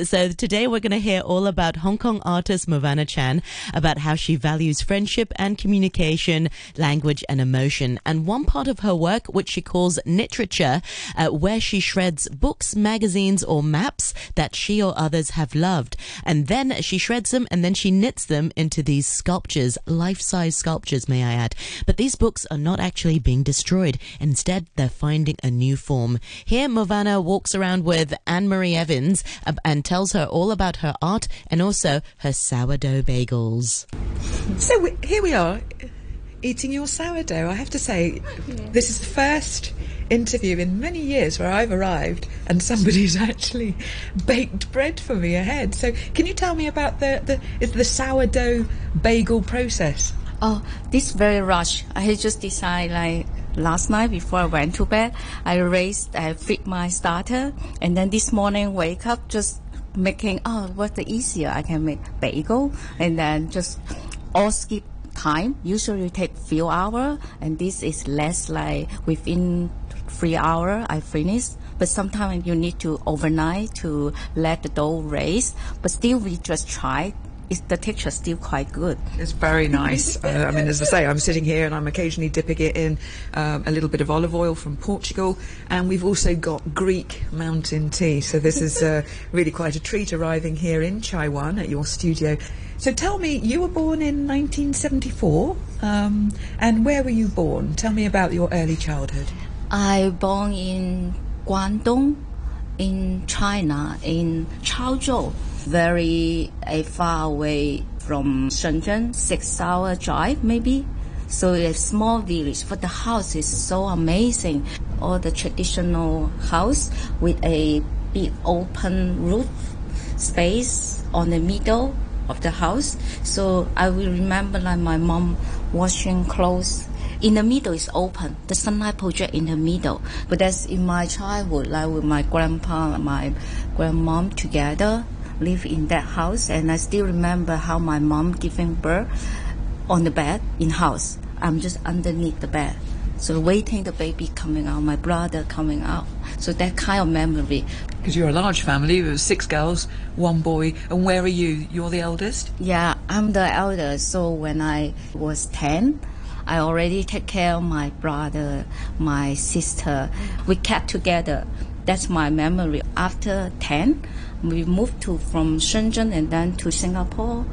So today we're going to hear all about Hong Kong artist Movana Chen, about how she values friendship and communication, language and emotion. And one part of her work, which she calls KNITerature, uh, where she shreds books, magazines or maps that she or others have loved. And then she shreds them and then she knits them into these sculptures, life-size sculptures, may I add. But these books are not actually being destroyed. Instead, they're finding a new form. Here, Movana walks around with Annemarie Evans uh, and tells her all about her art and also her sourdough bagels. So we, here we are, eating your sourdough. I have to say, this is the first interview in many years where I've arrived and somebody's actually baked bread for me ahead. So can you tell me about the the, is the sourdough bagel process? Oh, this very rush. I just decided like last night before I went to bed, I raised, I fit my starter, and then this morning wake up just making oh what's the easier? I can make bagel and then just all skip time. Usually take few hour and this is less like within three hour I finish. But sometimes you need to overnight to let the dough raise. But still we just try it's, the texture is still quite good. It's very nice. uh, I mean, as I say, I'm sitting here and I'm occasionally dipping it in um, a little bit of olive oil from Portugal, and we've also got Greek mountain tea. So this is uh, really quite a treat arriving here in Chai Wan at your studio. So tell me, you were born in 1974, um, and where were you born? Tell me about your early childhood. I born in Guangdong, in China, in Chaozhou very uh, far away from Shenzhen, six hour drive maybe. So a small village, but the house is so amazing. All the traditional house with a big open roof space on the middle of the house. So I will remember like my mom washing clothes. In the middle is open. The sunlight project in the middle. But that's in my childhood, like with my grandpa and my grandmom together live in that house, and I still remember how my mom giving birth on the bed in house. I'm just underneath the bed. So waiting the baby coming out, my brother coming out. So that kind of memory. Because you're a large family, there six girls, one boy, and where are you? You're the eldest? Yeah, I'm the eldest. So when I was 10, I already take care of my brother, my sister. We kept together. That's my memory. After 10, we moved to from Shenzhen and then to Singapore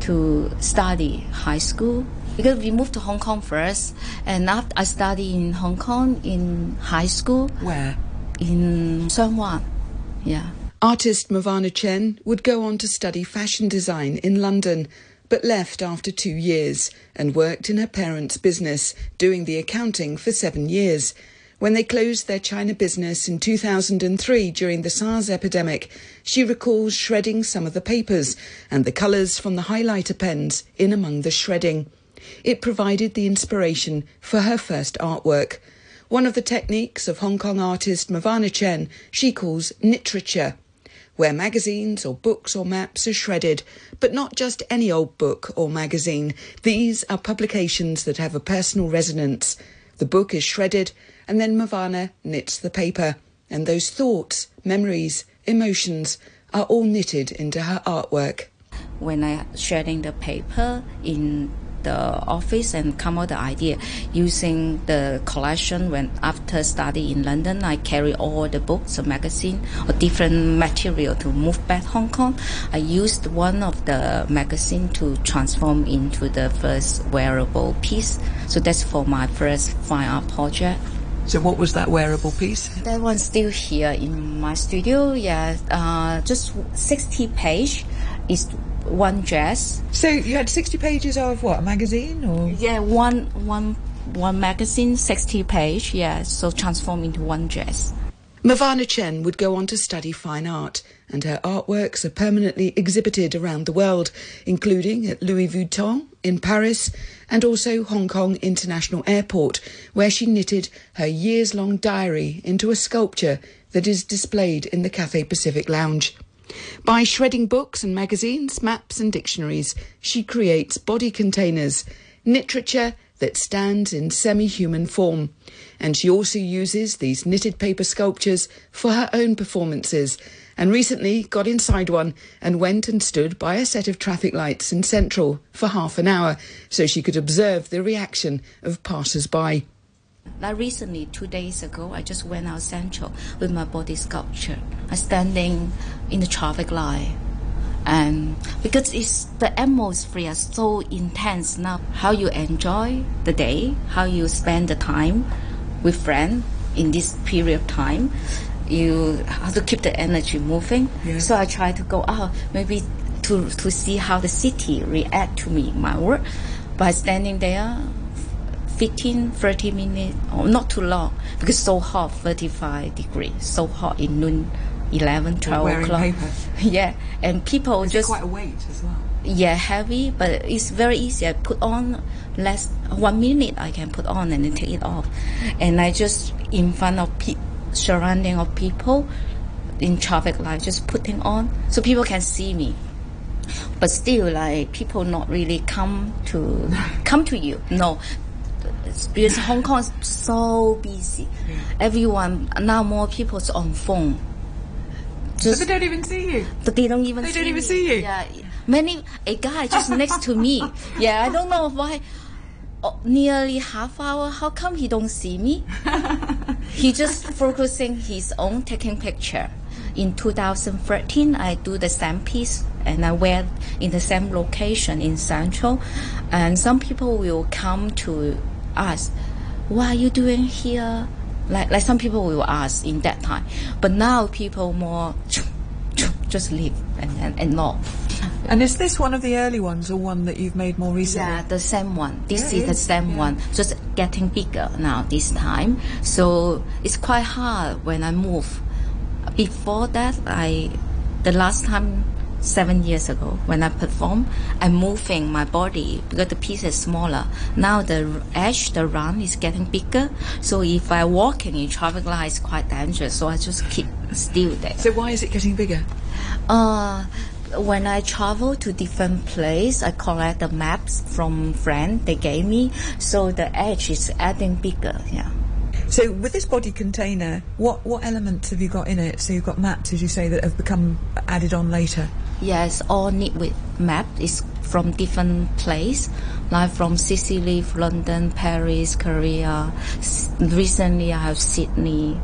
to study high school. Because we moved to Hong Kong first and after I studied in Hong Kong in high school. Where? In San yeah. Artist Movana Chen would go on to study fashion design in London but left after 2 years and worked in her parents business doing the accounting for 7 years when they closed their China business in 2003 during the SARS epidemic, she recalls shredding some of the papers and the colours from the highlighter pens in among the shredding. It provided the inspiration for her first artwork. One of the techniques of Hong Kong artist Movana Chen she calls KNITerature, where magazines or books or maps are shredded, but not just any old book or magazine. These are publications that have a personal resonance. The book is shredded and then Movana knits the paper, and those thoughts, memories, emotions are all knitted into her artwork. When I shredding the paper in the office and come up the idea using the collection when after study in London I carry all the books or magazine or different material to move back Hong Kong I used one of the magazine to transform into the first wearable piece so that's for my first fine art project so what was that wearable piece? That one's still here in my studio. Yeah, uh, just 60 page is one dress. So you had 60 pages of what, a magazine or? Yeah, one, one, one magazine, 60 page. Yeah, so transform into one dress. Movana Chen would go on to study fine art, and her artworks are permanently exhibited around the world, including at Louis Vuitton in Paris and also Hong Kong International Airport, where she knitted her years long diary into a sculpture that is displayed in the Cathay Pacific Lounge. By shredding books and magazines, maps and dictionaries, she creates body containers, KNITerature that stands in semi human form. And she also uses these knitted paper sculptures for her own performances and recently got inside one and went and stood by a set of traffic lights in Central for half an hour so she could observe the reaction of passers-by. Like recently, two days ago, I just went out Central with my body sculpture. I standing in the traffic light. And because it's the atmosphere is so intense now, how you enjoy the day, how you spend the time with friends in this period of time, you have to keep the energy moving. Yeah. So I try to go out, maybe to to see how the city react to me, my work, by standing there 15, 30 minutes, or not too long, because so hot, 35 degrees, so hot in noon, 11, 12 o'clock. paper. Yeah, and people It's just quite a weight as well. yeah heavy, but it's very easy. I put on less one minute. I can put on and then take it off, and I just in front of pe- surrounding of people in traffic light, just putting on so people can see me. But still, like people not really come to come to you. No, because Hong Kong is so busy. Hmm. Everyone now more people people's on phone. So they don't even see you. They don't even They see don't even me. see you? Yeah, many a guy just next to me. Yeah, I don't know why. Oh, nearly half hour. How come he don't see me? he just focusing his own taking picture. In 2013, I do the same piece and I wear in the same location in Central, and some people will come to us, "What are you doing here?" Like like some people will ask in that time, but now people more just leave and and, and not. And is this one of the early ones or one that you've made more recently? Yeah, the same one. This Yeah, is it the same Yeah. one, just getting bigger now this time. So it's quite hard when I move. Before that, I the last time seven years ago when I perform, I'm moving my body because the piece is smaller. Now the edge, the run is getting bigger. So if I walking in traffic light, it's quite dangerous. So I just keep still there. So why is it getting bigger? Uh, when I travel to different place, I collect the maps from friend they gave me, so the edge is adding bigger. Yeah. So with this body container, what what elements have you got in it? So you've got maps, as you say, that have become added on later. Yes, all knit with map is from different place, like from Sicily, London, Paris, Korea. Recently, I have Sydney,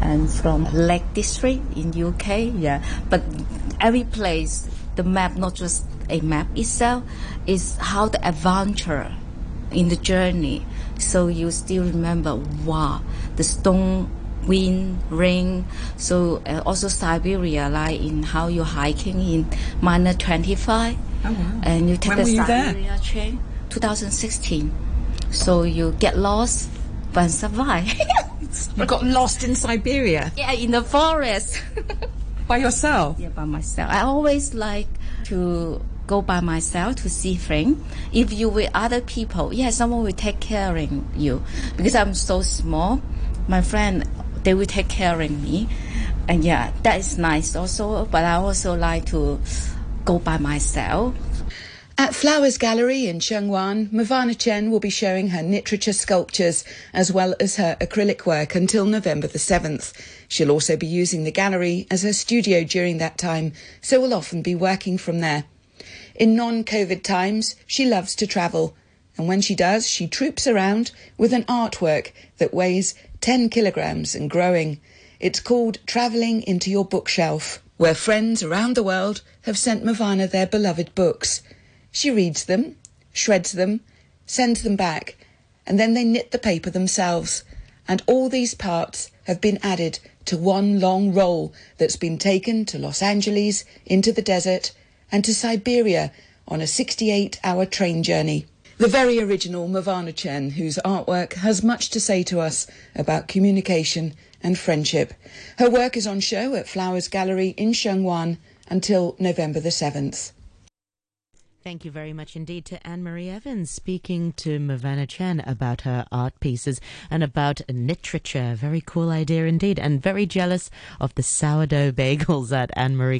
and from Lake District in UK. Yeah, but every place, the map not just a map itself, is how the adventure in the journey. So you still remember, wow, the stone, wind, rain. So uh, also Siberia, like in how you're hiking in minus 25. Oh, wow. And you take When the? Siberia train, 2016. So you get lost but survive. You got lost in Siberia yeah, in the forest. by yourself. Yeah, by myself. I always like to go by myself to see things. If you with other people, yeah, someone will take caring you. Because I'm so small, my friend they will take caring me, and yeah, that is nice also. But I also like to go by myself. At Flowers Gallery in Shengwan, Movana Chen will be showing her KNITerature sculptures as well as her acrylic work until November the 7th. She'll also be using the gallery as her studio during that time, so will often be working from there. In non-COVID times, she loves to travel, and when she does, she troops around with an artwork that weighs 10 kilograms and growing. It's called Travelling into Your Bookshelf, where friends around the world have sent Movana their beloved books. She reads them, shreds them, sends them back, and then they knit the paper themselves. And all these parts have been added to one long roll that's been taken to Los Angeles, into the desert, and to Siberia on a 68 hour train journey. The very original Movana Chen, whose artwork has much to say to us about communication and friendship. Her work is on show at Flowers Gallery in Sheung Wan until November the 7th. Thank you very much indeed to Annemarie Evans speaking to Movana Chen about her art pieces and about KNITerature. Very cool idea indeed, and very jealous of the sourdough bagels that Annemarie